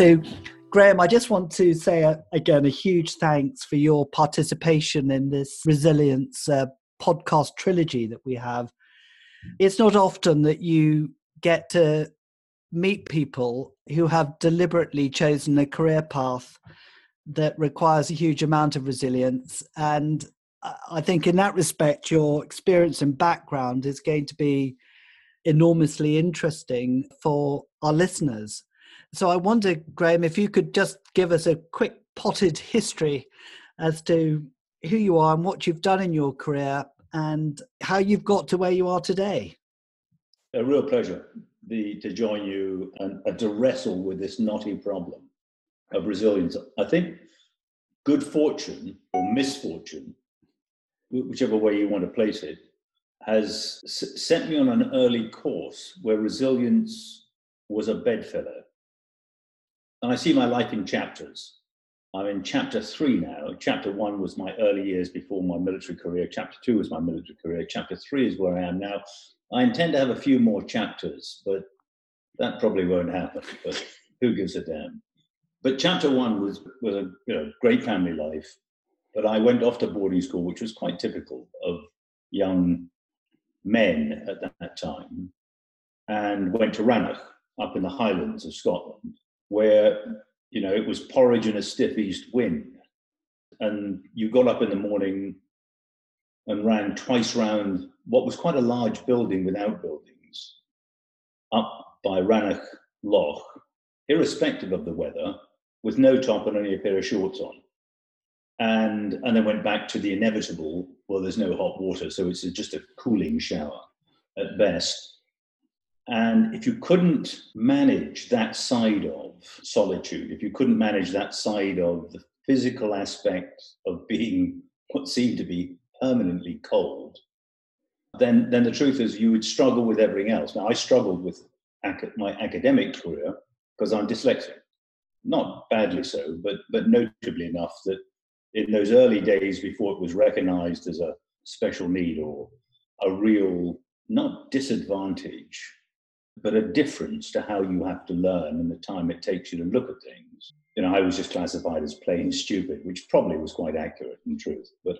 to Graeme, I just want to say uh, again a huge thanks for your participation in this resilience uh, podcast trilogy that we have. It's not often that you get to meet people who have deliberately chosen a career path that requires a huge amount of resilience. And I think, in that respect, your experience and background is going to be enormously interesting for our listeners. So, I wonder, Graeme, if you could just give us a quick potted history as to who you are and what you've done in your career and how you've got to where you are today. A real pleasure the, to join you and, and to wrestle with this knotty problem of resilience. I think good fortune or misfortune, whichever way you want to place it, has sent me on an early course where resilience was a bedfellow. And I see my life in chapters. I'm in chapter three now. Chapter one was my early years before my military career. Chapter two was my military career. Chapter three is where I am now. I intend to have a few more chapters, but that probably won't happen. But who gives a damn? But chapter one was was a you know, great family life. But I went off to boarding school, which was quite typical of young men at that time, and went to Rannoch up in the Highlands of Scotland, where you know it was porridge and a stiff east wind, and you got up in the morning and ran twice round what was quite a large building with outbuildings up by Rannoch Loch, irrespective of the weather, with no top and only a pair of shorts on. And, and then went back to the inevitable well, there's no hot water, so it's just a cooling shower at best. And if you couldn't manage that side of solitude, if you couldn't manage that side of the physical aspect of being what seemed to be permanently cold, then, then the truth is you would struggle with everything else. Now, I struggled with ac- my academic career because I'm dyslexic. Not badly so, but, but notably enough that in those early days before it was recognized as a special need or a real, not disadvantage, but a difference to how you have to learn and the time it takes you to look at things. You know, I was just classified as plain stupid, which probably was quite accurate in truth, but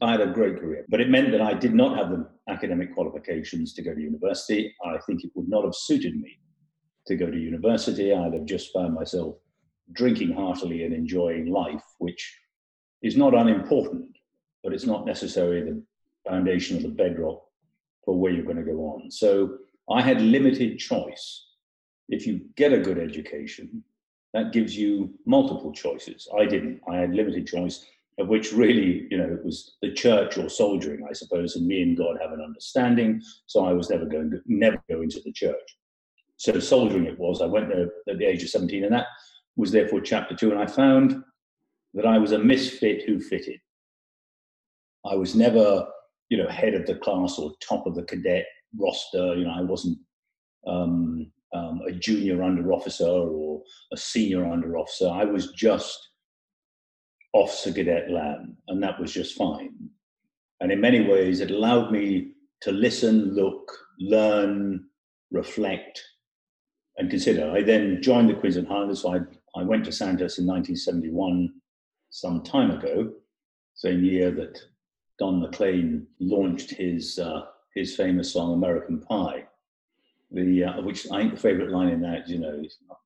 I had a great career. But it meant that I did not have the academic qualifications to go to university. I think it would not have suited me to go to university. I'd have just found myself drinking heartily and enjoying life, which is not unimportant, but it's not necessarily the foundation or the bedrock for where you're going to go on. So I had limited choice. If you get a good education, that gives you multiple choices. I didn't. I had limited choice, of which really, you know, it was the church or soldiering, I suppose, and me and God have an understanding. So I was never going to never go into the church. So soldiering it was. I went there at the age of 17, and that was therefore chapter two. And I found that I was a misfit who fitted. I was never, you know, head of the class or top of the cadet roster. You know, I wasn't um, um, a junior under officer or a senior under officer. I was just officer cadet lamb, and that was just fine. And in many ways, it allowed me to listen, look, learn, reflect, and consider. I then joined the Queen's Own Highlanders. So I, I went to Sandhurst in 1971 some time ago, same year that Don McLean launched his uh, his famous song "American Pie," the uh, which I think the favourite line in that, you know,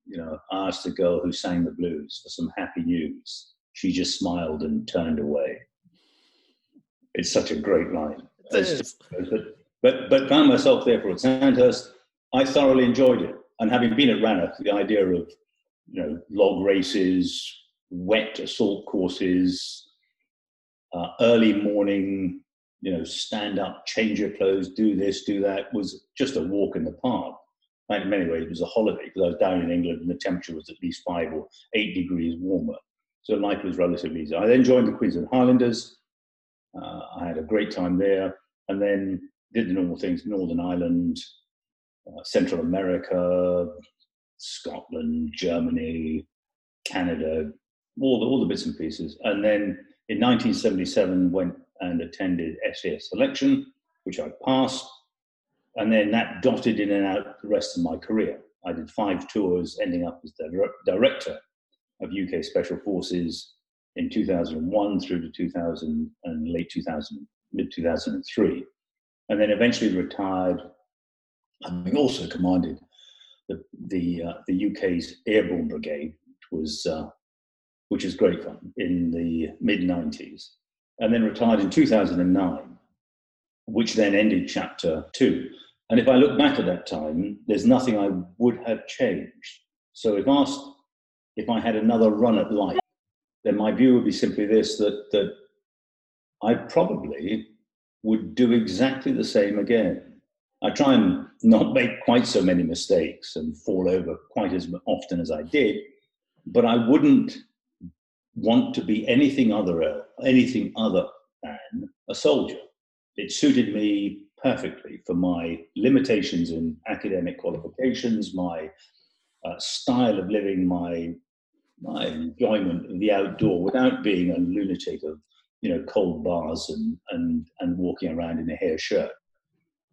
you know, I asked the girl who sang the blues for some happy news. She just smiled and turned away. It's such a great line. It is. But, but but found myself there for Sandhurst. I thoroughly enjoyed it, and having been at Rannoch, the idea of you know log races, wet assault courses, uh, early morning, you know, stand up, change your clothes, do this, do that, was just a walk in the park. In many ways, it was a holiday because I was down in England and the temperature was at least five or eight degrees warmer. So life was relatively easy. I then joined the Queen's Own Highlanders. Uh, I had a great time there and then did the normal things Northern Ireland, uh, Central America, Scotland, Germany, Canada, all the, all the bits and pieces. And then in 1977, went and attended SAS selection, which I passed. And then that dotted in and out the rest of my career. I did five tours, ending up as the director of UK Special Forces in 2001 through to 2000 and late 2000, mid 2003, and then eventually retired, having also commanded the the, uh, the UK's Airborne Brigade, which was uh, which was great fun in the mid 90s, and then retired in 2009, which then ended chapter two. And if I look back at that time, there's nothing I would have changed. So if asked if I had another run at life, then my view would be simply this that that I probably would do exactly the same again. I try and not make quite so many mistakes and fall over quite as often as I did, but I wouldn't want to be anything other anything other than a soldier. It suited me perfectly for my limitations in academic qualifications, my uh, style of living, my my enjoyment of the outdoor without being a lunatic of you know cold bars and and and walking around in a hair shirt.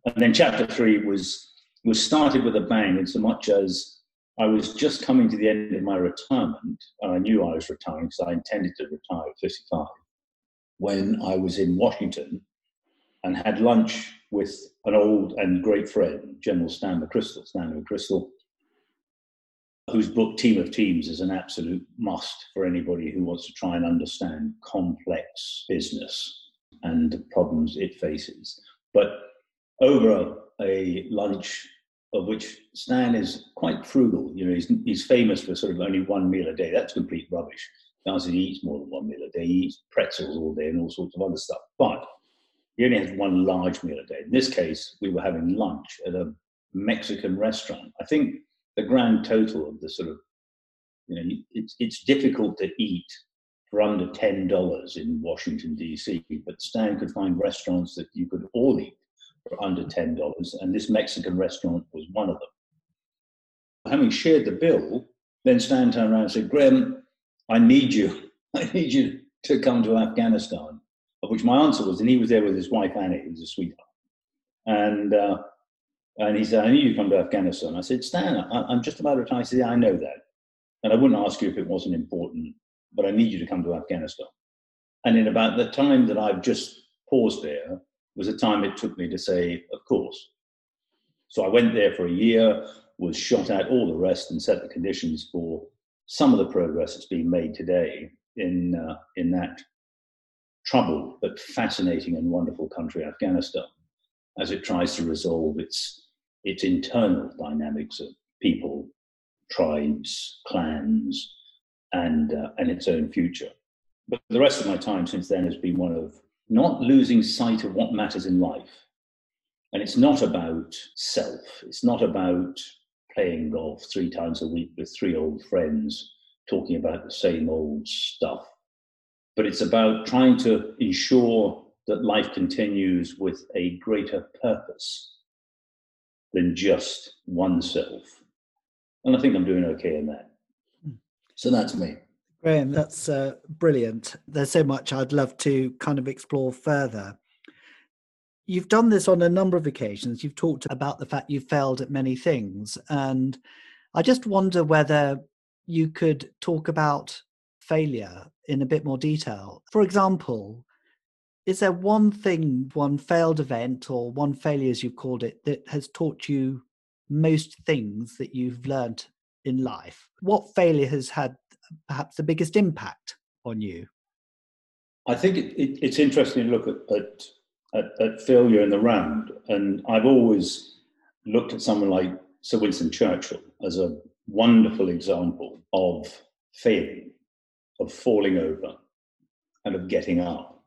And then chapter three was was started with a bang, in so much as I was just coming to the end of my retirement, and I knew I was retiring because I intended to retire at 55, when I was in Washington and had lunch with an old and great friend, General Stan McChrystal, Stanley McChrystal, whose book Team of Teams is an absolute must for anybody who wants to try and understand complex business and the problems it faces. But over a lunch of which Stan is quite frugal. You know, he's, he's famous for sort of only one meal a day. That's complete rubbish. Doesn't he eats more than one meal a day. He eats pretzels all day and all sorts of other stuff. But he only has one large meal a day. In this case, we were having lunch at a Mexican restaurant. I think the grand total of the sort of, you know, it's, it's difficult to eat for under $10 in Washington, D.C., but Stan could find restaurants that you could all eat for under $10, and this Mexican restaurant was one of them. Having shared the bill, then Stan turned around and said, Graeme, I need you. I need you to come to Afghanistan. Of which my answer was, and he was there with his wife Annie, who's a sweetheart. And uh, and he said, I need you to come to Afghanistan. I said, Stan, I, am just about to retire. He said, I know that. And I wouldn't ask you if it wasn't important, but I need you to come to Afghanistan. And in about the time that I've just paused there, was a time it took me to say, of course. So I went there for a year, was shot at, all the rest, and set the conditions for some of the progress that's being made today in, uh, in that troubled but fascinating and wonderful country, Afghanistan, as it tries to resolve its, its internal dynamics of people, tribes, clans, and, uh, and its own future. But the rest of my time since then has been one of not losing sight of what matters in life. And it's not about self, it's not about playing golf three times a week with three old friends talking about the same old stuff, but it's about trying to ensure that life continues with a greater purpose than just oneself. And I think I'm doing okay in that. Hmm. So that's me. Graeme, that's uh, brilliant. There's so much I'd love to kind of explore further. You've done this on a number of occasions. You've talked about the fact you've failed at many things. And I just wonder whether you could talk about failure in a bit more detail. For example, is there one thing, one failed event, or one failure, as you've called it, that has taught you most things that you've learned in life? What failure has had perhaps the biggest impact on you? I think it, it, it's interesting to look at, at, at, at failure in the round. And I've always looked at someone like Sir Winston Churchill as a wonderful example of failing, of falling over, and of getting up.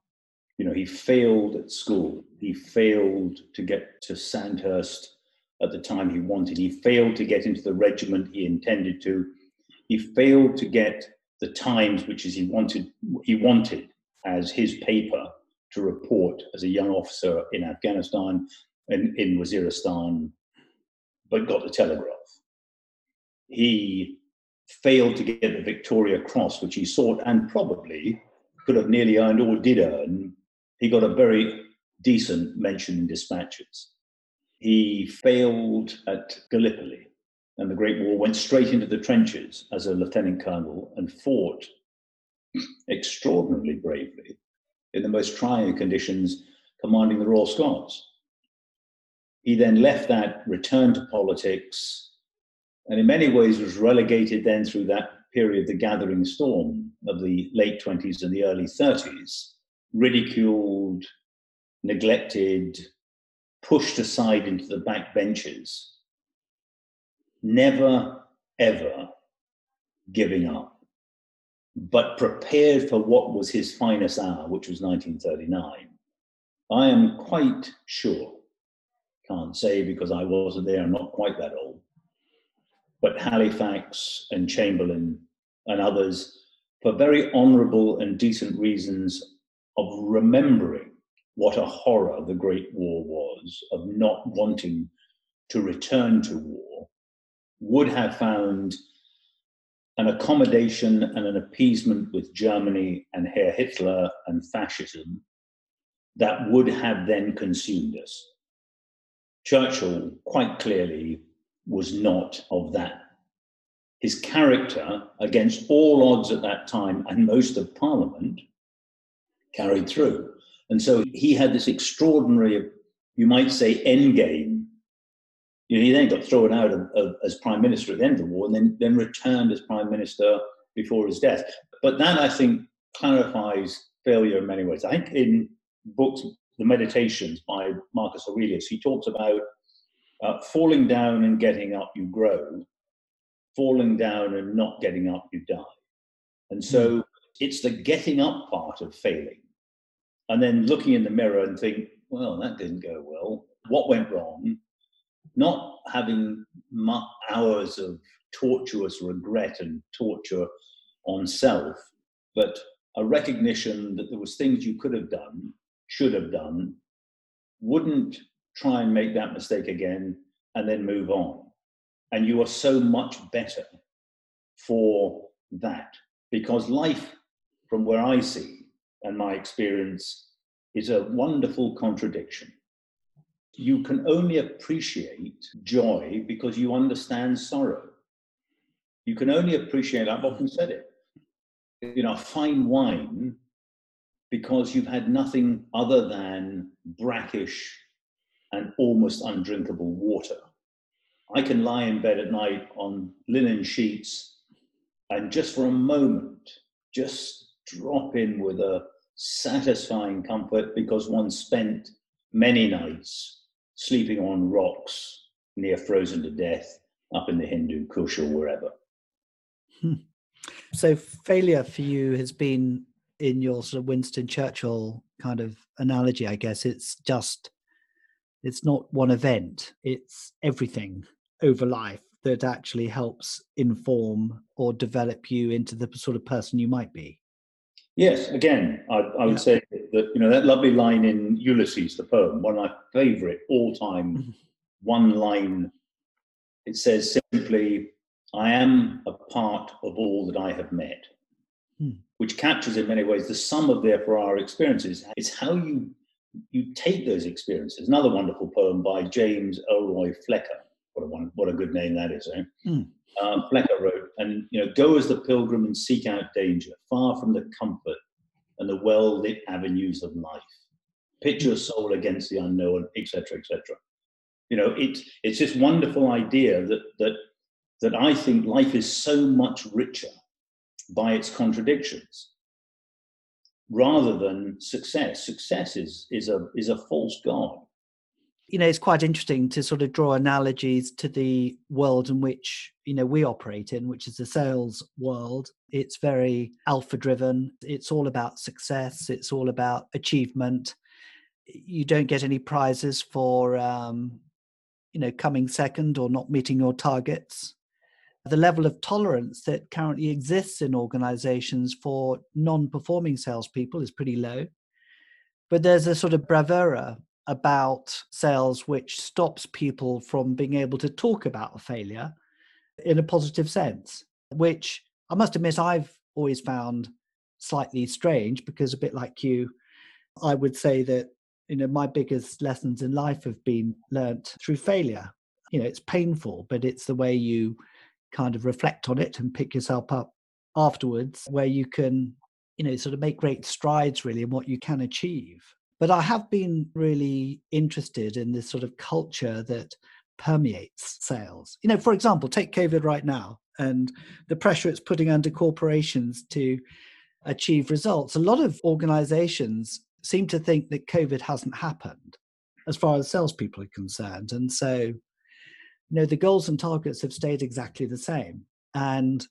You know, he failed at school. He failed to get to Sandhurst at the time he wanted. He failed to get into the regiment he intended to he failed to get the Times, which is he wanted he wanted as his paper to report as a young officer in Afghanistan and in Waziristan, but got the Telegraph. He failed to get the Victoria Cross, which he sought and probably could have nearly earned or did earn. He got a very decent mention in dispatches. He failed at Gallipoli and the Great War, went straight into the trenches as a lieutenant colonel and fought extraordinarily bravely in the most trying conditions, commanding the Royal Scots. He then left that, returned to politics, and in many ways was relegated then through that period, the gathering storm of the late 20s and the early 30s, ridiculed, neglected, pushed aside into the back benches, never, ever giving up, but prepared for what was his finest hour, which was 1939. I am quite sure, can't say because I wasn't there, I'm not quite that old, but Halifax and Chamberlain and others, for very honourable and decent reasons of remembering what a horror the Great War was, of not wanting to return to war, would have found an accommodation and an appeasement with Germany and Herr Hitler and fascism that would have then consumed us. Churchill quite clearly was not of that. His character, against all odds at that time and most of Parliament, carried through. And so he had this extraordinary, you might say, end game. You know, he then got thrown out of, of, as prime minister at the end of the war and then, then returned as prime minister before his death. But that, I think, clarifies failure in many ways. I think in books, The Meditations by Marcus Aurelius, he talks about uh, falling down and getting up, you grow. Falling down and not getting up, you die. And so mm. it's the getting up part of failing. And then looking in the mirror and think, well, that didn't go well. What went wrong? Not having hours of tortuous regret and torture on self, but a recognition that there was things you could have done, should have done, wouldn't try and make that mistake again, and then move on. And you are so much better for that because life, from where I see and my experience, is a wonderful contradiction. You can only appreciate joy because you understand sorrow. You can only appreciate, I've often mm-hmm. said it, you know, fine wine because you've had nothing other than brackish and almost undrinkable water. I can lie in bed at night on linen sheets and just for a moment, just drop in with a satisfying comfort because one spent many nights sleeping on rocks near frozen to death up in the Hindu Kush or wherever. Hmm. So, failure for you has been in your sort of Winston Churchill kind of analogy, I guess. It's just it's not one event it's everything over life that actually helps inform or develop you into the sort of person you might be yes again i, I would yeah. say that you know that lovely line in ulysses the poem one of my favorite all-time mm-hmm. one line it says simply i am a part of all that i have met hmm. which captures in many ways the sum of therefore our experiences it's how you you take those experiences. Another wonderful poem by James Elroy Flecker. What a one, what a good name that is, eh? Mm. Um, Flecker wrote, and you know, go as the pilgrim and seek out danger, far from the comfort and the well-lit avenues of life. Pit your soul against the unknown, etc., etc. You know, it, it's this wonderful idea that that that I think life is so much richer by its contradictions rather than success. Success is is a is a false god. You know, it's quite interesting to sort of draw analogies to the world in which you know we operate in, which is the sales world. It's very alpha driven. It's all about success. It's all about achievement. You don't get any prizes for um, you know coming second or not meeting your targets the level of tolerance that currently exists in organizations for non performing salespeople is pretty low. But there's a sort of bravura about sales which stops people from being able to talk about a failure in a positive sense, which I must admit I've always found slightly strange because a bit like you, I would say that you know my biggest lessons in life have been learnt through failure You know, it's painful, but it's the way you kind of reflect on it and pick yourself up afterwards where you can, you know, sort of make great strides really in what you can achieve. But I have been really interested in this sort of culture that permeates sales. You know, for example, take COVID right now and the pressure it's putting under corporations to achieve results. A lot of organizations seem to think that COVID hasn't happened as far as salespeople are concerned. And so, you know, the goals and targets have stayed exactly the same. And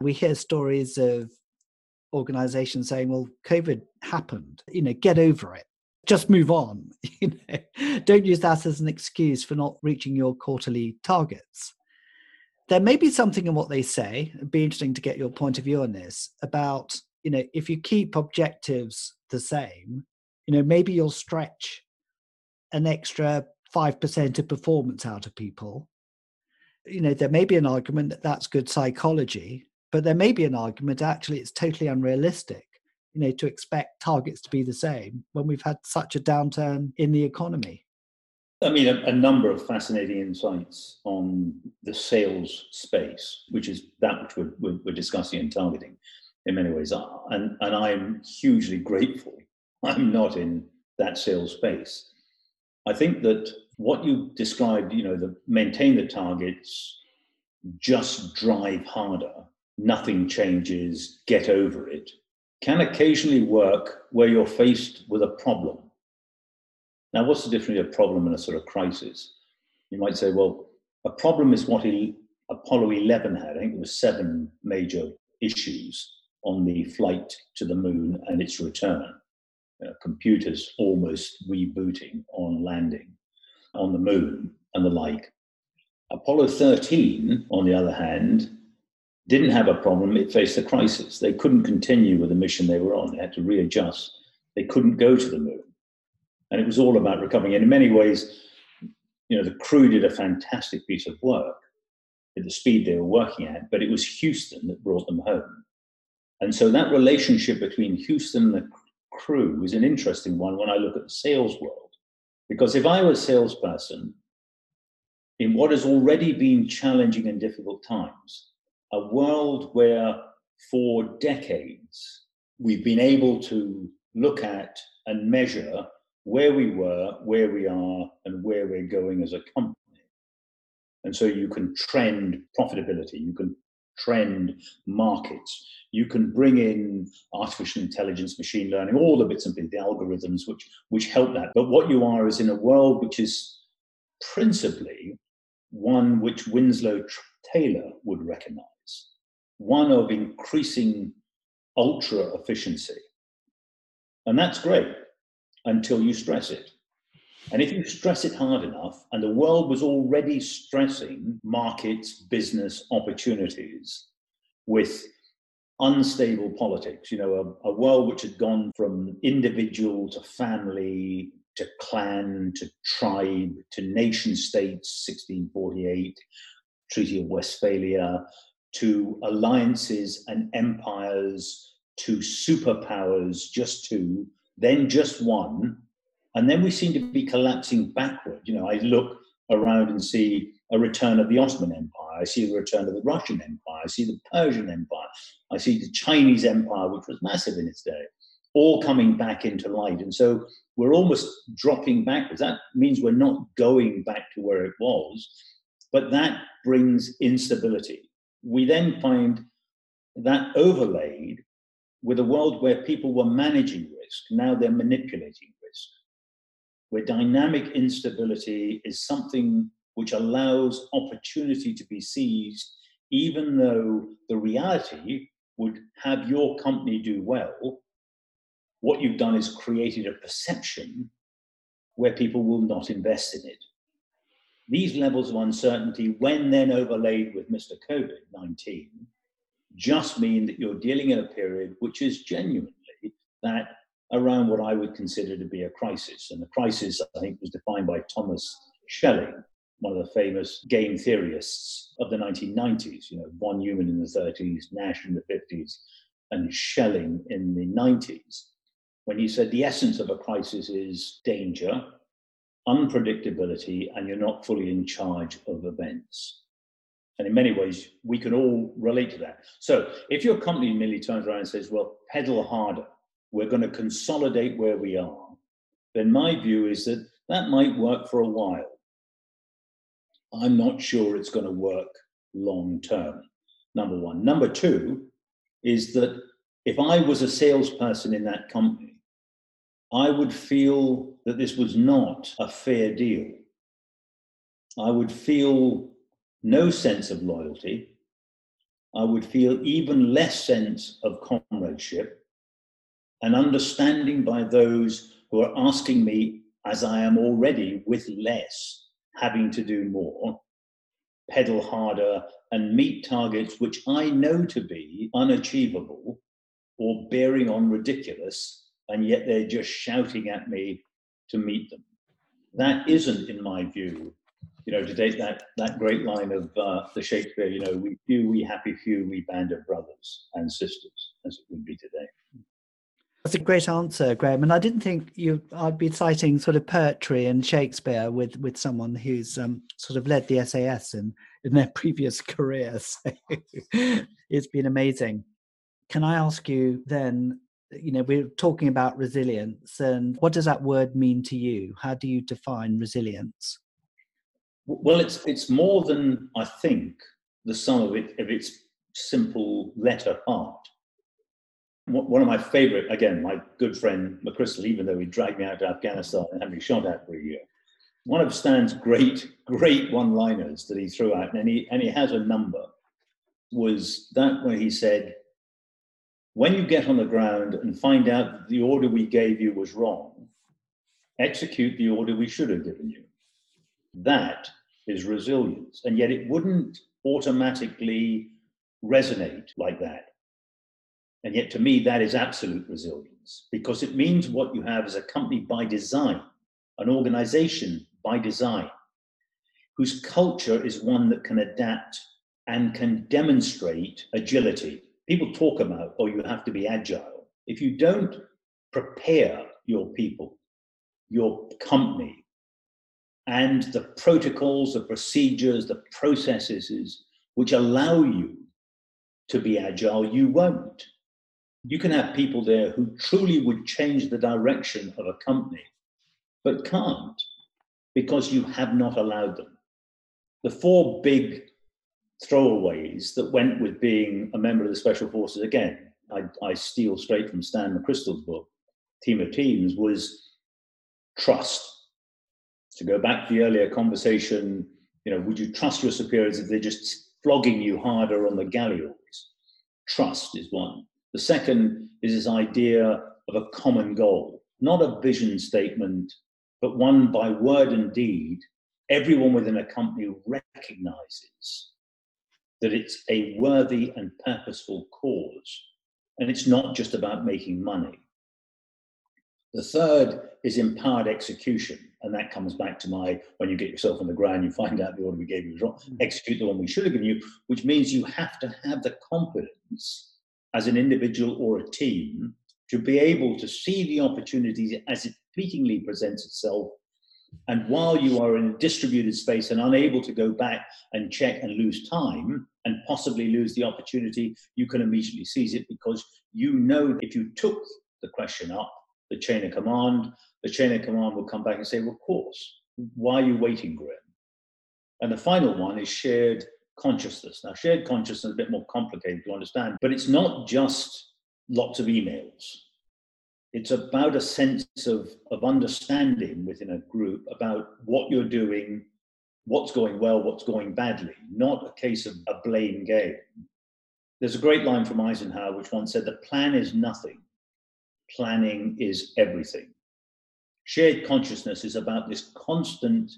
we hear stories of organizations saying, well, COVID happened, you know, get over it. Just move on. You know, don't use that as an excuse for not reaching your quarterly targets. There may be something in what they say. It'd be interesting to get your point of view on this about, you know, if you keep objectives the same, you know, maybe you'll stretch an extra 5% of performance out of people. You know, there may be an argument that that's good psychology, but there may be an argument actually it's totally unrealistic, you know, to expect targets to be the same when we've had such a downturn in the economy. I mean, a, a, number of fascinating insights on the sales space, which is that which we're, we're, we're discussing and targeting in many ways. And, and I'm hugely grateful I'm not in that sales space. I think that what you described, you know, the maintain the targets, just drive harder, nothing changes, get over it, can occasionally work where you're faced with a problem. Now, what's the difference between a problem and a sort of crisis? You might say, well, a problem is what Apollo 11 had. I think there were seven major issues on the flight to the moon and its return uh, computers almost rebooting on landing on the moon and the like. Apollo 13, on the other hand, didn't have a problem. It faced a crisis. They couldn't continue with the mission they were on. They had to readjust. They couldn't go to the moon. And it was all about recovering. And in many ways, you know, the crew did a fantastic piece of work at the speed they were working at, but it was Houston that brought them home. And so that relationship between Houston and the crew is an interesting one when I look at the sales world. Because if I were a salesperson in what has already been challenging and difficult times, a world where for decades we've been able to look at and measure where we were, where we are, and where we're going as a company. And so you can trend profitability, you can trend markets. You can bring in artificial intelligence, machine learning, all the bits and bits, the algorithms which which help that. But what you are is in a world which is principally one which Winslow Taylor would recognize, one of increasing ultra efficiency. And that's great until you stress it. And if you stress it hard enough, and the world was already stressing markets, business opportunities with unstable politics, you know, a, a world which had gone from individual to family to clan to tribe to nation states, 1648, Treaty of Westphalia, to alliances and empires, to superpowers, just two, then just one, and then we seem to be collapsing backward. You know, I look around and see a return of the Ottoman Empire. I see the return of the Russian Empire. I see the Persian Empire. I see the Chinese Empire, which was massive in its day, all coming back into light. And so we're almost dropping backwards. That means we're not going back to where it was, but that brings instability. We then find that overlaid with a world where people were managing risk. Now they're manipulating risk where dynamic instability is something which allows opportunity to be seized, even though the reality would have your company do well. What you've done is created a perception where people will not invest in it. These levels of uncertainty, when then overlaid with Mr. COVID 19, just mean that you're dealing in a period which is genuinely that around what I would consider to be a crisis. And the crisis, I think, was defined by Thomas Schelling, one of the famous game theorists of the 1990s. You know, von Neumann in the 30s, Nash in the 50s, and Schelling in the 90s, when he said the essence of a crisis is danger, unpredictability, and you're not fully in charge of events. And in many ways, we can all relate to that. So if your company merely turns around and says, well, pedal harder, we're going to consolidate where we are, then my view is that that might work for a while. I'm not sure it's going to work long term, number one. Number two is that if I was a salesperson in that company, I would feel that this was not a fair deal. I would feel no sense of loyalty. I would feel even less sense of comradeship and understanding by those who are asking me, as I am already with less, having to do more, pedal harder, and meet targets which I know to be unachievable or bearing on ridiculous, and yet they're just shouting at me to meet them. That isn't, in my view, you know, to take that that great line of uh, the Shakespeare, you know, we few, we happy few, we band of brothers and sisters, as it would be today. That's a great answer, Graeme. And I didn't think you I'd be citing sort of poetry and Shakespeare with with someone who's um, sort of led the SAS in in their previous career. So it's been amazing. Can I ask you then? You know, we're talking about resilience, and what does that word mean to you? How do you define resilience? Well, it's it's more than I think the sum of it of its simple letter part. One of my favorite, again, my good friend McChrystal, even though he dragged me out to Afghanistan and had me shot at for a year, one of Stan's great, great one-liners that he threw out, and he and he has a number, was that where he said, "When you get on the ground and find out that the order we gave you was wrong, execute the order we should have given you." That is resilience. And yet it wouldn't automatically resonate like that. And yet to me, that is absolute resilience because it means what you have is a company by design, an organization by design, whose culture is one that can adapt and can demonstrate agility. People talk about, oh, you have to be agile. If you don't prepare your people, your company, and the protocols, the procedures, the processes which allow you to be agile, you won't. You can have people there who truly would change the direction of a company, but can't because you have not allowed them. The four big throwaways that went with being a member of the Special Forces, again, I, I steal straight from Stan McChrystal's book, Team of Teams, was trust to go back to the earlier conversation, you know, would you trust your superiors if they're just flogging you harder on the galliards? Trust is one. The second is this idea of a common goal, not a vision statement, but one by word and deed. Everyone within a company recognizes that it's a worthy and purposeful cause. And it's not just about making money. The third is empowered execution. And that comes back to my when you get yourself on the ground, you find out the order we gave you was wrong, hmm. execute the one we should have given you, which means you have to have the confidence as an individual or a team to be able to see the opportunities as it fleetingly presents itself. And while you are in a distributed space and unable to go back and check and lose time and possibly lose the opportunity, you can immediately seize it because you know if you took the question up, the chain of command, the chain of command will come back and say, well, of course, why are you waiting, Graeme? And the final one is shared consciousness. Now, shared consciousness is a bit more complicated to understand, but it's not just lots of emails. It's about a sense of, of understanding within a group about what you're doing, what's going well, what's going badly, not a case of a blame game. There's a great line from Eisenhower which once said, The plan is nothing, planning is everything. Shared consciousness is about this constant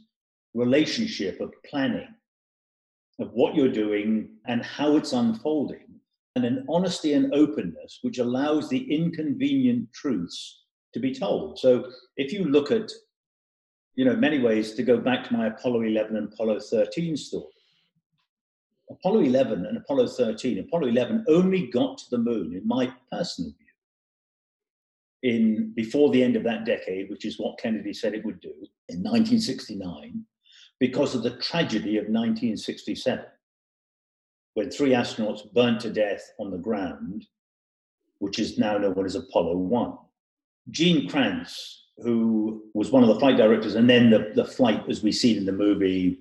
relationship of planning, of what you're doing and how it's unfolding, and an honesty and openness which allows the inconvenient truths to be told. So if you look at, you know, many ways to go back to my Apollo 11 and Apollo 13 story. Apollo 11 and Apollo 13, Apollo 11 only got to the moon, in my personal view, in before the end of that decade, which is what Kennedy said it would do in 1969, because of the tragedy of 1967, when three astronauts burnt to death on the ground, which is now known as Apollo 1. Gene Kranz, who was one of the flight directors, and then the, the flight, as we see in the movie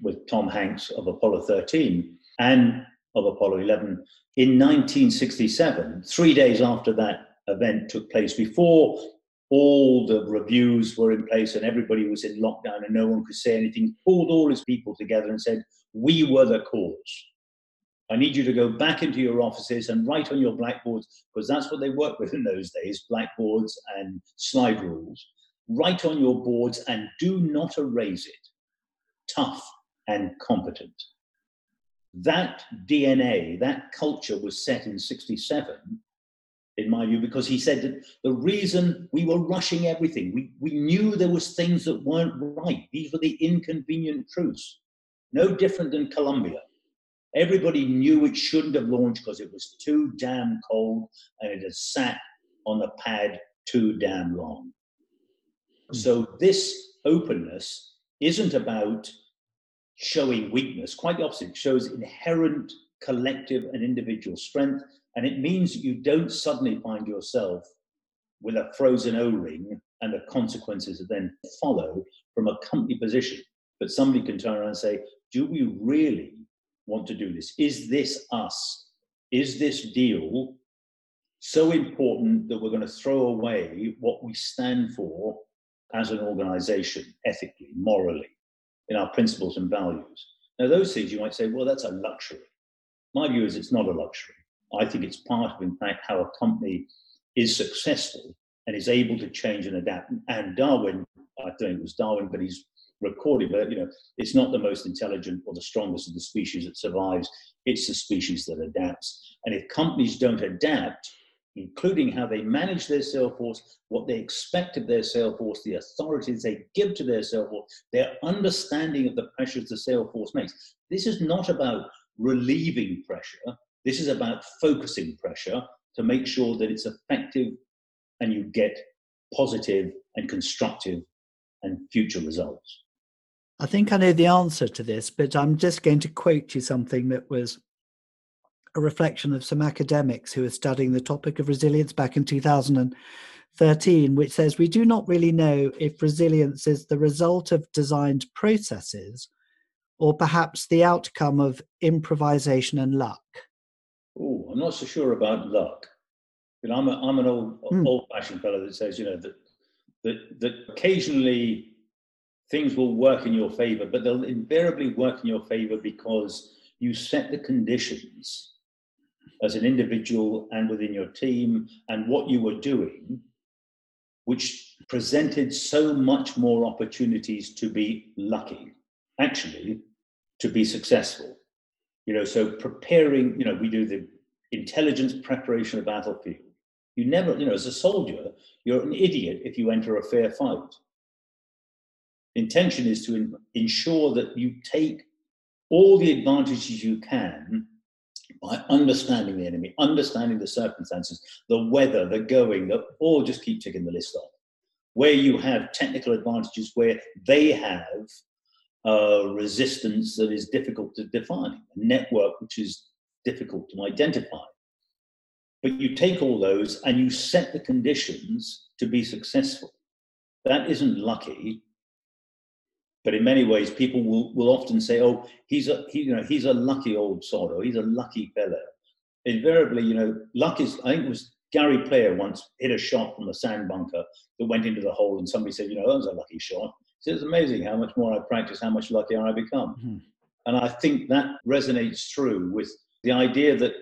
with Tom Hanks of Apollo 13 and of Apollo 11, in 1967, three days after that event took place, before all the reviews were in place and everybody was in lockdown and no one could say anything, pulled all his people together and said, We were the cause. I need you to go back into your offices and write on your blackboards, because that's what they worked with in those days blackboards and slide rules. Write on your boards and do not erase it. Tough and competent. That DNA, that culture was set in 67, in my view, because he said that the reason we were rushing everything, we, we knew there was things that weren't right. These were the inconvenient truths. No different than Columbia Everybody knew it shouldn't have launched because it was too damn cold and it had sat on the pad too damn long. Hmm. So, this openness isn't about showing weakness, quite the opposite. It shows inherent collective and individual strength. And it means that you don't suddenly find yourself with a frozen O ring and the consequences that then follow from a company position. But somebody can turn around and say, Do we really want to do this? Is this us? Is this deal so important that we're going to throw away what we stand for as an organization, ethically, morally, in our principles and values? Now, those things you might say, well, that's a luxury. My view is it's not a luxury. I think it's part of, in fact, how a company is successful and is able to change and adapt. And Darwin, I think it was Darwin, but he's recorded, but you know, it's not the most intelligent or the strongest of the species that survives. It's the species that adapts. And if companies don't adapt, including how they manage their sales force, what they expect of their sales force, the authorities they give to their sales force, their understanding of the pressures the sales force makes. This is not about relieving pressure. This is about focusing pressure to make sure that it's effective and you get positive and constructive and future results. I think I know the answer to this, but I'm just going to quote you something that was a reflection of some academics who were studying the topic of resilience back in 2013, which says we do not really know if resilience is the result of designed processes or perhaps the outcome of improvisation and luck. Oh, I'm not so sure about luck. You know, I'm, a, I'm an old, mm. old-fashioned fellow that says, you know, that that that occasionally things will work in your favor, but they'll invariably work in your favor because you set the conditions as an individual and within your team and what you were doing, which presented so much more opportunities to be lucky, actually, to be successful. You know, so preparing, you know, we do the intelligence preparation of battlefield. You never, you know, as a soldier, you're an idiot if you enter a fair fight intention is to in, ensure that you take all the advantages you can by understanding the enemy, understanding the circumstances, the weather, the going, the, or just keep ticking the list off. Where you have technical advantages, where they have a resistance that is difficult to define, a network which is difficult to identify. But you take all those and you set the conditions to be successful. That isn't lucky. But in many ways, people will, will often say, "Oh, he's a he, you know he's a lucky old sod, or he's a lucky fellow." Invariably, you know, luck is. I think it was Gary Player once hit a shot from the sand bunker that went into the hole, and somebody said, "You know, that was a lucky shot." So it's amazing how much more I practice, how much luckier I become. Mm-hmm. And I think that resonates through with the idea that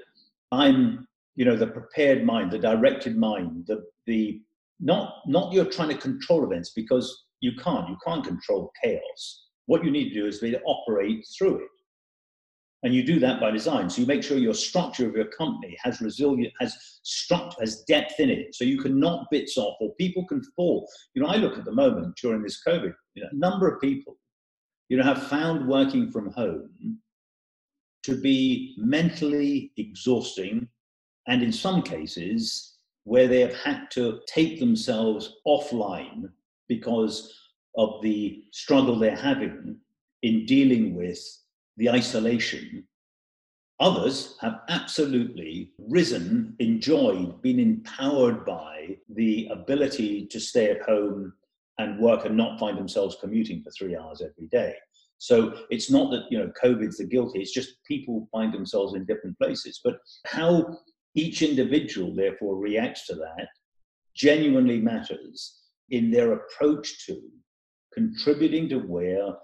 I'm, you know, the prepared mind, the directed mind, the the not not you're trying to control events because you can't. You can't control chaos. What you need to do is to operate through it. And you do that by design. So you make sure your structure of your company has resilient, has structure, has depth in it. So you can knock bits off or people can fall. You know, I look at the moment during this COVID, you know, a number of people, you know, have found working from home to be mentally exhausting and in some cases where they have had to take themselves offline because of the struggle they're having in dealing with the isolation. Others have absolutely risen, enjoyed, been empowered by the ability to stay at home and work and not find themselves commuting for three hours every day. So it's not that you know COVID's the guilty; it's just people find themselves in different places. But how each individual therefore reacts to that genuinely matters in their approach to contributing to where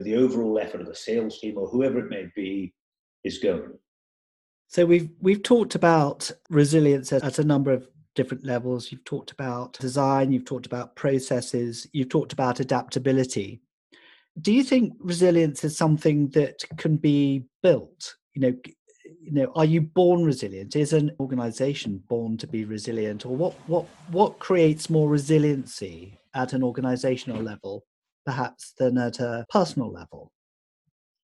the overall effort of the sales team or whoever it may be is going. So we've we've talked about resilience at a number of different levels. You've talked about design, you've talked about processes, you've talked about adaptability. Do you think resilience is something that can be built? You know, you know, are you born resilient? Is an organization born to be resilient, or what what what creates more resiliency at an organizational level, perhaps, than at a personal level?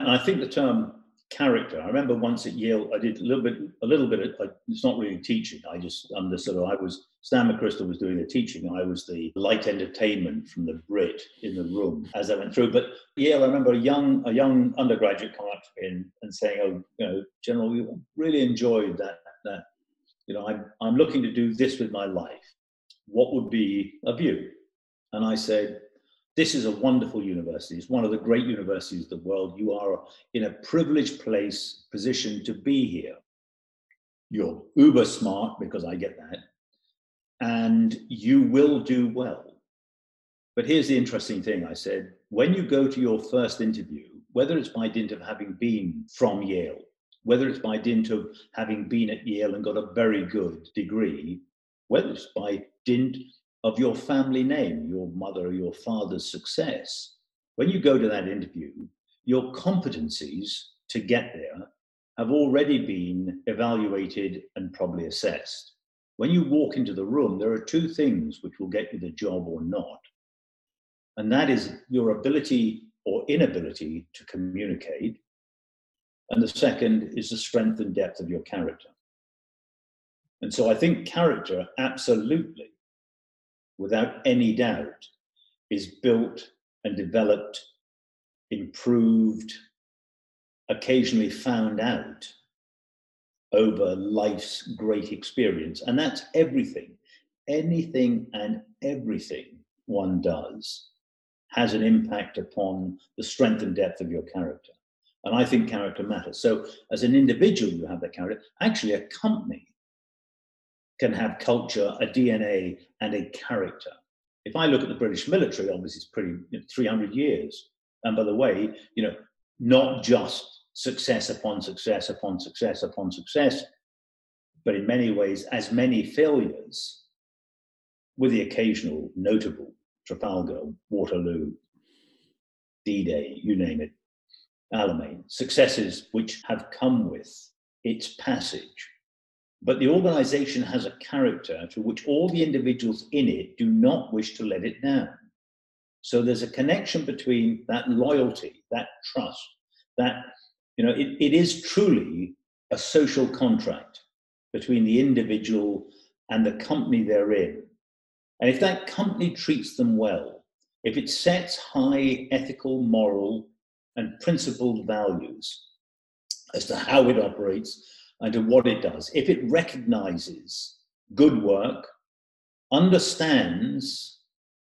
And I think the term character. I remember once at Yale, I did a little bit, a little bit. Of, it's not really teaching. I just, I'm the sort of, I was Stan McChrystal was doing the teaching. I was the light entertainment from the Brit in the room as I went through. But Yale, I remember a young, a young undergraduate coming up to me and, and saying, "Oh, you know, General, we really enjoyed that. That, you know, I'm, I'm looking to do this with my life. What would be a view?" And I said, this is a wonderful university. It's one of the great universities of the world. You are in a privileged place, position to be here. You're uber smart because I get that. And you will do well. But here's the interesting thing I said when you go to your first interview, whether it's by dint of having been from Yale, whether it's by dint of having been at Yale and got a very good degree, whether it's by dint of your family name, your mother or your father's success. When you go to that interview, your competencies to get there have already been evaluated and probably assessed. When you walk into the room, there are two things which will get you the job or not. And that is your ability or inability to communicate. And the second is the strength and depth of your character. And so I think character absolutely without any doubt, is built and developed, improved, occasionally found out over life's great experience. And that's everything. Anything and everything one does has an impact upon the strength and depth of your character. And I think character matters. So, as an individual, you have that character. Actually, a company can have culture, a DNA, and a character. If I look at the British military, obviously it's pretty you know, 300 years. And by the way, you know, not just success upon success upon success upon success, but in many ways, as many failures, with the occasional notable Trafalgar, Waterloo, D Day, you name it, Alamein, successes which have come with its passage but the organization has a character to which all the individuals in it do not wish to let it down. So there's a connection between that loyalty, that trust, that, you know, it, it is truly a social contract between the individual and the company they're in. And if that company treats them well, if it sets high ethical, moral, and principled values as to how it operates, and to what it does. If it recognizes good work, understands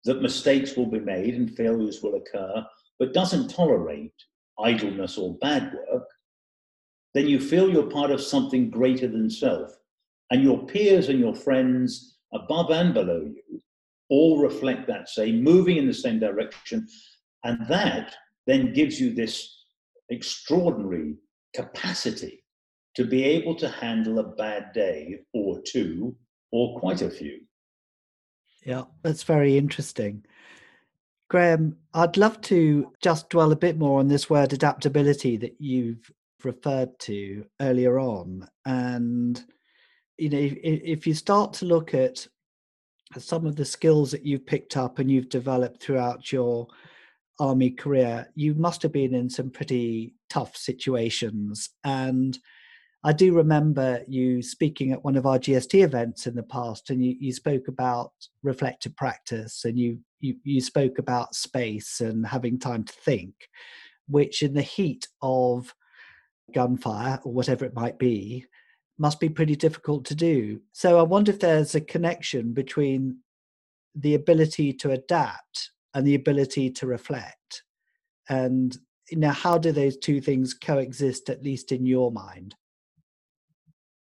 that mistakes will be made and failures will occur, but doesn't tolerate idleness or bad work, then you feel you're part of something greater than self. And your peers and your friends above and below you all reflect that same, moving in the same direction. And that then gives you this extraordinary capacity to be able to handle a bad day or two or quite a few. Yeah, that's very interesting. Graeme, I'd love to just dwell a bit more on this word adaptability that you've referred to earlier on. And, you know, if, if you start to look at some of the skills that you've picked up and you've developed throughout your army career, you must have been in some pretty tough situations. And I do remember you speaking at one of our GST events in the past, and you, you spoke about reflective practice and you, you, you spoke about space and having time to think, which in the heat of gunfire or whatever it might be, must be pretty difficult to do. So I wonder if there's a connection between the ability to adapt and the ability to reflect. And you know, how do those two things coexist, at least in your mind?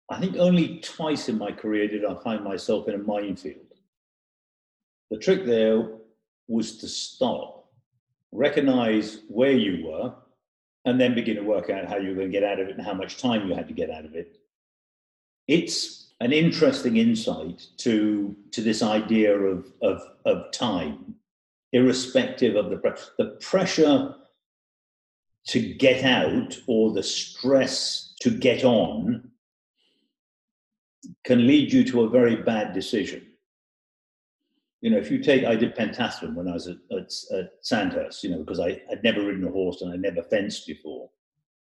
I think only twice in my career did I find myself in a minefield. The trick there was to stop, recognize where you were, and then begin to work out how you were going to get out of it and how much time you had to get out of it. It's an interesting insight to, to this idea of, of, of time, irrespective of the, the pressure to get out or the stress to get on can lead you to a very bad decision. You know, if you take, I did pentathlon when I was at, at, at Sandhurst, you know, because I had never ridden a horse and I never fenced before.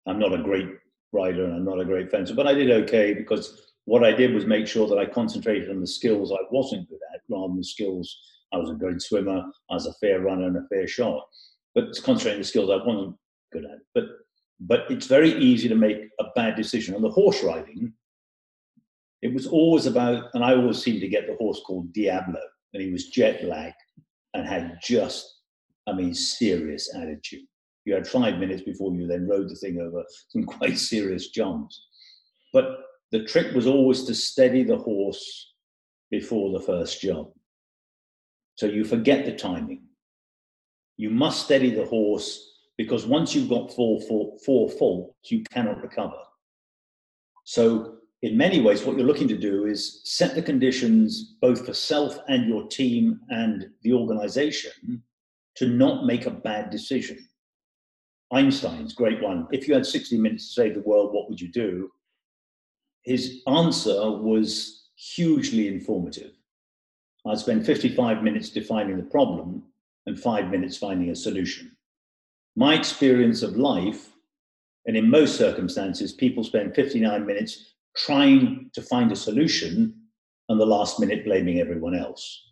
I'm not a great rider and I'm not a great fencer, but I did okay because what I did was make sure that I concentrated on the skills I wasn't good at rather than the skills I was a good swimmer, I was a fair runner and a fair shot. But concentrating on the skills I wasn't good at. But but it's very easy to make a bad decision. On the horse riding, it was always about, and I always seemed to get the horse called Diablo, and he was jet lagged and had just, I mean, serious attitude. You had five minutes before you then rode the thing over some quite serious jumps. But the trick was always to steady the horse before the first jump. So you forget the timing. You must steady the horse because once you've got four, four, four faults, you cannot recover. So in many ways, what you're looking to do is set the conditions both for self and your team and the organization to not make a bad decision. Einstein's great one. If you had 60 minutes to save the world, what would you do? His answer was hugely informative. I'd spend 55 minutes defining the problem and five minutes finding a solution. My experience of life, and in most circumstances, people spend 59 minutes trying to find a solution and the last minute blaming everyone else.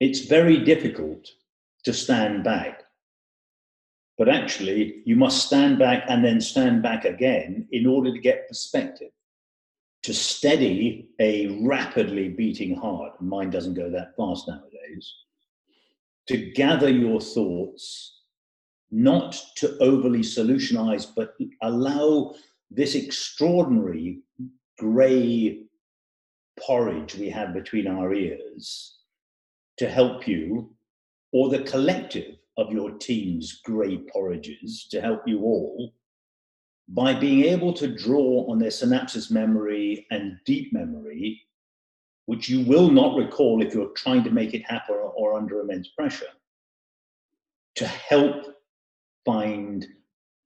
It's very difficult to stand back. But actually, you must stand back and then stand back again in order to get perspective. To steady a rapidly beating heart, mine doesn't go that fast nowadays, to gather your thoughts, not to overly solutionize, but allow this extraordinary grey porridge we have between our ears to help you, or the collective of your team's grey porridges to help you all, by being able to draw on their synapses memory and deep memory, which you will not recall if you're trying to make it happen or under immense pressure, to help find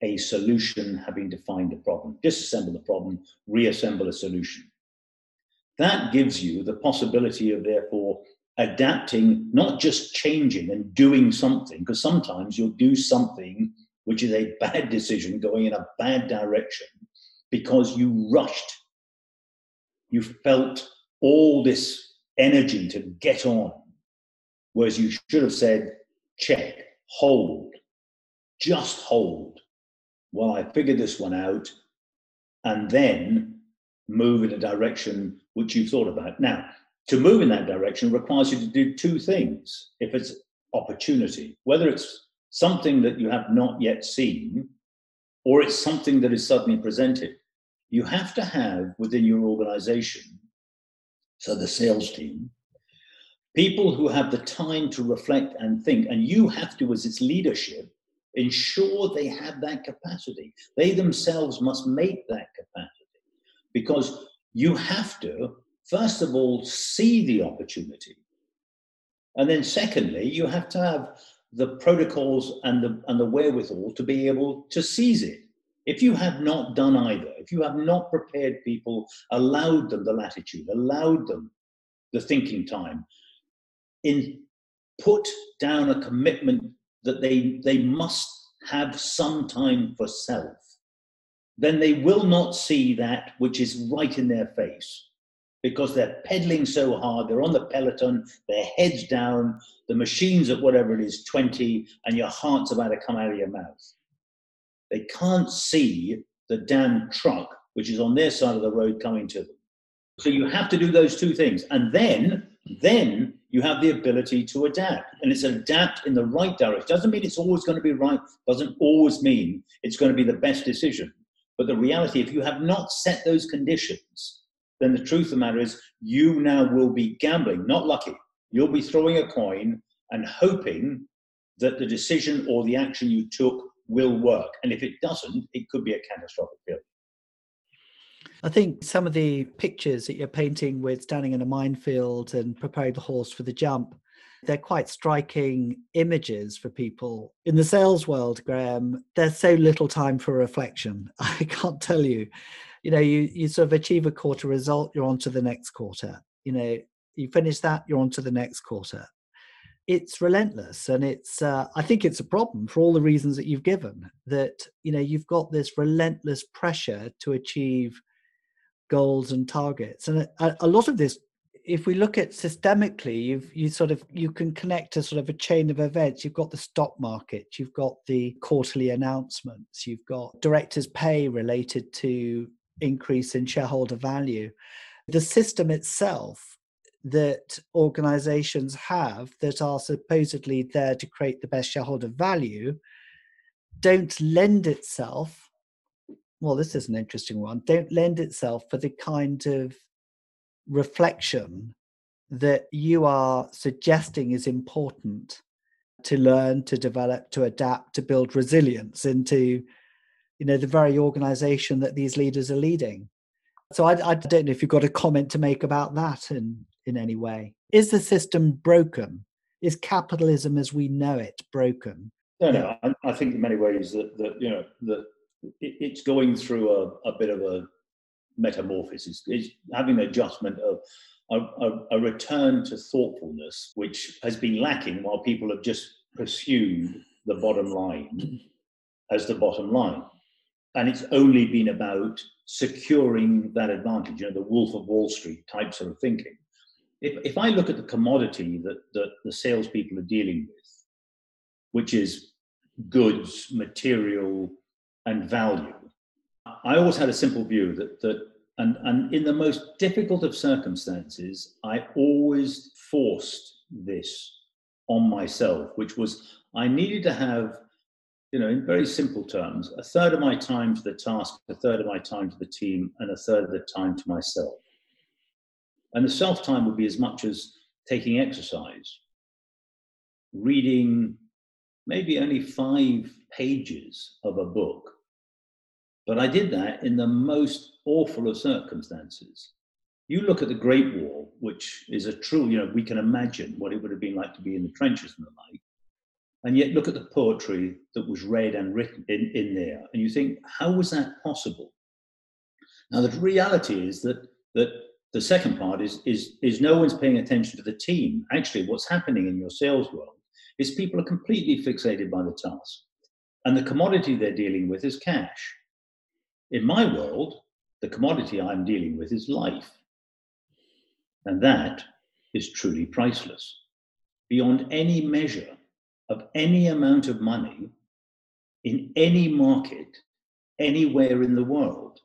a solution having defined a problem. Disassemble the problem, reassemble a solution. That gives you the possibility of, therefore, adapting, not just changing and doing something, because sometimes you'll do something which is a bad decision going in a bad direction because you rushed. You felt all this energy to get on, whereas you should have said, check, hold, just hold while I figure this one out and then move in a direction which you've thought about. Now, to move in that direction requires you to do two things. If it's opportunity, whether it's something that you have not yet seen or it's something that is suddenly presented, you have to have within your organization, so the sales team, people who have the time to reflect and think, and you have to, as its leadership, ensure they have that capacity. They themselves must make that capacity because you have to, first of all, see the opportunity. And then, secondly, you have to have the protocols and the, and the wherewithal to be able to seize it. If you have not done either, if you have not prepared people, allowed them the latitude, allowed them the thinking time, in put down a commitment that they, they must have some time for self, then they will not see that which is right in their face because they're pedaling so hard. They're on the peloton, their heads down, the machine's at whatever it is, 20, and your heart's about to come out of your mouth. They can't see the damn truck which is on their side of the road coming to them. So you have to do those two things. And then, then you have the ability to adapt. And it's adapt in the right direction. Doesn't mean it's always going to be right, doesn't always mean it's going to be the best decision. But the reality, if you have not set those conditions, then the truth of the matter is you now will be gambling, not lucky. You'll be throwing a coin and hoping that the decision or the action you took will work. And if it doesn't, it could be a catastrophic failure. I think some of the pictures that you're painting with standing in a minefield and preparing the horse for the jump, they're quite striking images for people. In the sales world, Graeme, there's so little time for reflection. I can't tell you. You know, you, you sort of achieve a quarter result, you're on to the next quarter. You know, you finish that, you're on to the next quarter. It's relentless. And it's, uh, I think it's a problem for all the reasons that you've given that, you know, you've got this relentless pressure to achieve goals and targets. And a, a lot of this, if we look at systemically, you've you sort of you can connect to sort of a chain of events. You've got the stock market, you've got the quarterly announcements, you've got directors' pay related to increase in shareholder value. The system itself that organizations have that are supposedly there to create the best shareholder value don't lend itself well, this is an interesting one, don't lend itself for the kind of reflection that you are suggesting is important to learn, to develop, to adapt, to build resilience into, you know, the very organization that these leaders are leading. So I, I don't know if you've got a comment to make about that in, in any way. Is the system broken? Is capitalism as we know it broken? No, no. I, I think in many ways that, that you know that it's going through a, a bit of a metamorphosis. It's having an adjustment of a, a, a, return to thoughtfulness, which has been lacking while people have just pursued the bottom line as the bottom line. And it's only been about securing that advantage, you know, the Wolf of Wall Street type sort of thinking. If, if I look at the commodity that, that the salespeople are dealing with, which is goods, material, and value. I always had a simple view that that and, and in the most difficult of circumstances, I always forced this on myself, which was I needed to have, you know, in very simple terms, a third of my time to the task, a third of my time to the team, and a third of the time to myself. And the self time would be as much as taking exercise, reading maybe only five pages of a book. But I did that in the most awful of circumstances. You look at the Great War, which is a true, you know, we can imagine what it would have been like to be in the trenches and the like. And yet look at the poetry that was read and written in, in there. And you think, how was that possible? Now the reality is that that the second part is is is no one's paying attention to the team. Actually, what's happening in your sales world is people are completely fixated by the task. And the commodity they're dealing with is cash. In my world, the commodity I'm dealing with is life. And that is truly priceless. Beyond any measure of any amount of money in any market, anywhere in the world.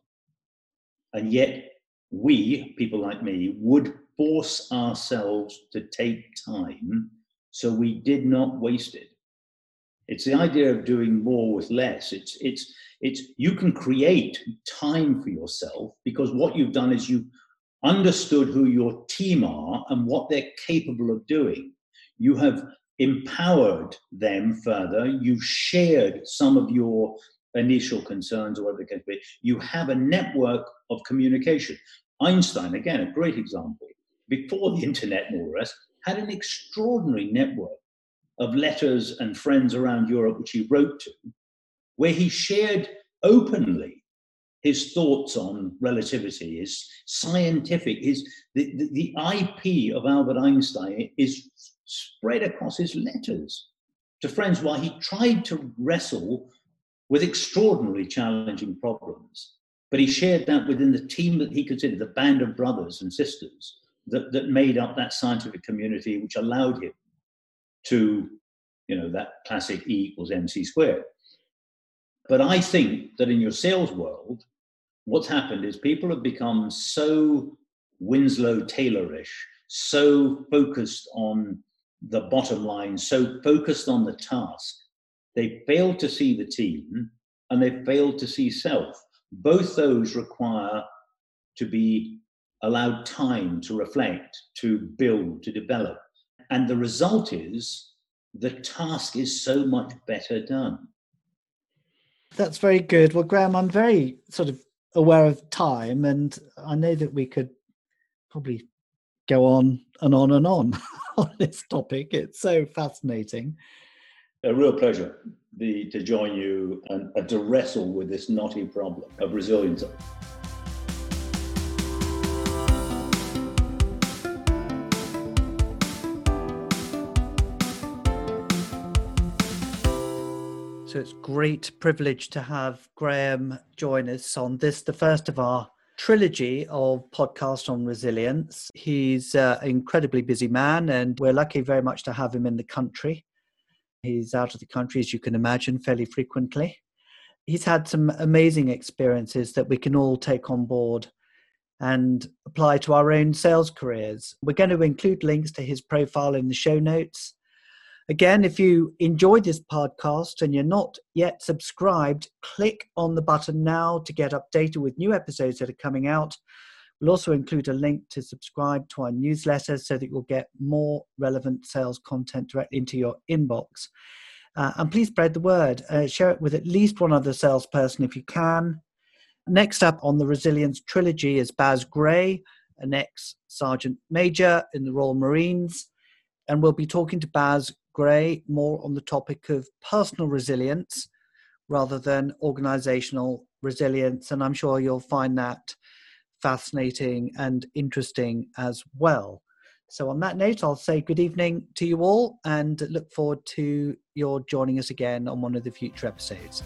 And yet, we, people like me, would force ourselves to take time so we did not waste it. It's the idea of doing more with less. It's it's it's you can create time for yourself because what you've done is you understood who your team are and what they're capable of doing. You have empowered them further. You've shared some of your initial concerns or whatever the case be. You have a network of communication. Einstein, again, a great example, before the internet, more or less, had an extraordinary network of letters and friends around Europe, which he wrote to, where he shared openly his thoughts on relativity, his scientific, his the, the, the IP of Albert Einstein is spread across his letters to friends while he tried to wrestle with extraordinarily challenging problems. But he shared that within the team that he considered the band of brothers and sisters that, that made up that scientific community, which allowed him to, you know, that classic E equals MC squared. But I think that in your sales world, what's happened is people have become so Winslow Taylorish, so focused on the bottom line, so focused on the task, they failed to see the team and they failed to see self. Both those require to be allowed time to reflect, to build, to develop. And the result is the task is so much better done. That's very good. Well, Graeme, I'm very sort of aware of time, and I know that we could probably go on and on and on on this topic. It's so fascinating. A real pleasure the, to join you and, and to wrestle with this knotty problem of resilience. So it's great privilege to have Graeme join us on this, the first of our trilogy of podcasts on resilience. He's uh, an incredibly busy man, and we're lucky very much to have him in the country. He's out of the country, as you can imagine, fairly frequently. He's had some amazing experiences that we can all take on board and apply to our own sales careers. We're going to include links to his profile in the show notes. Again, if you enjoyed this podcast and you're not yet subscribed, click on the button now to get updated with new episodes that are coming out. We'll also include a link to subscribe to our newsletter so that you'll get more relevant sales content directly into your inbox. Uh, and please spread the word. Uh, share it with at least one other salesperson if you can. Next up on the Resilience Trilogy is Baz Gray, an ex Sergeant Major in the Royal Marines. And we'll be talking to Baz Gray more on the topic of personal resilience rather than organizational resilience. And I'm sure you'll find that fascinating and interesting as well. So, on that note, I'll say good evening to you all and look forward to your joining us again on one of the future episodes.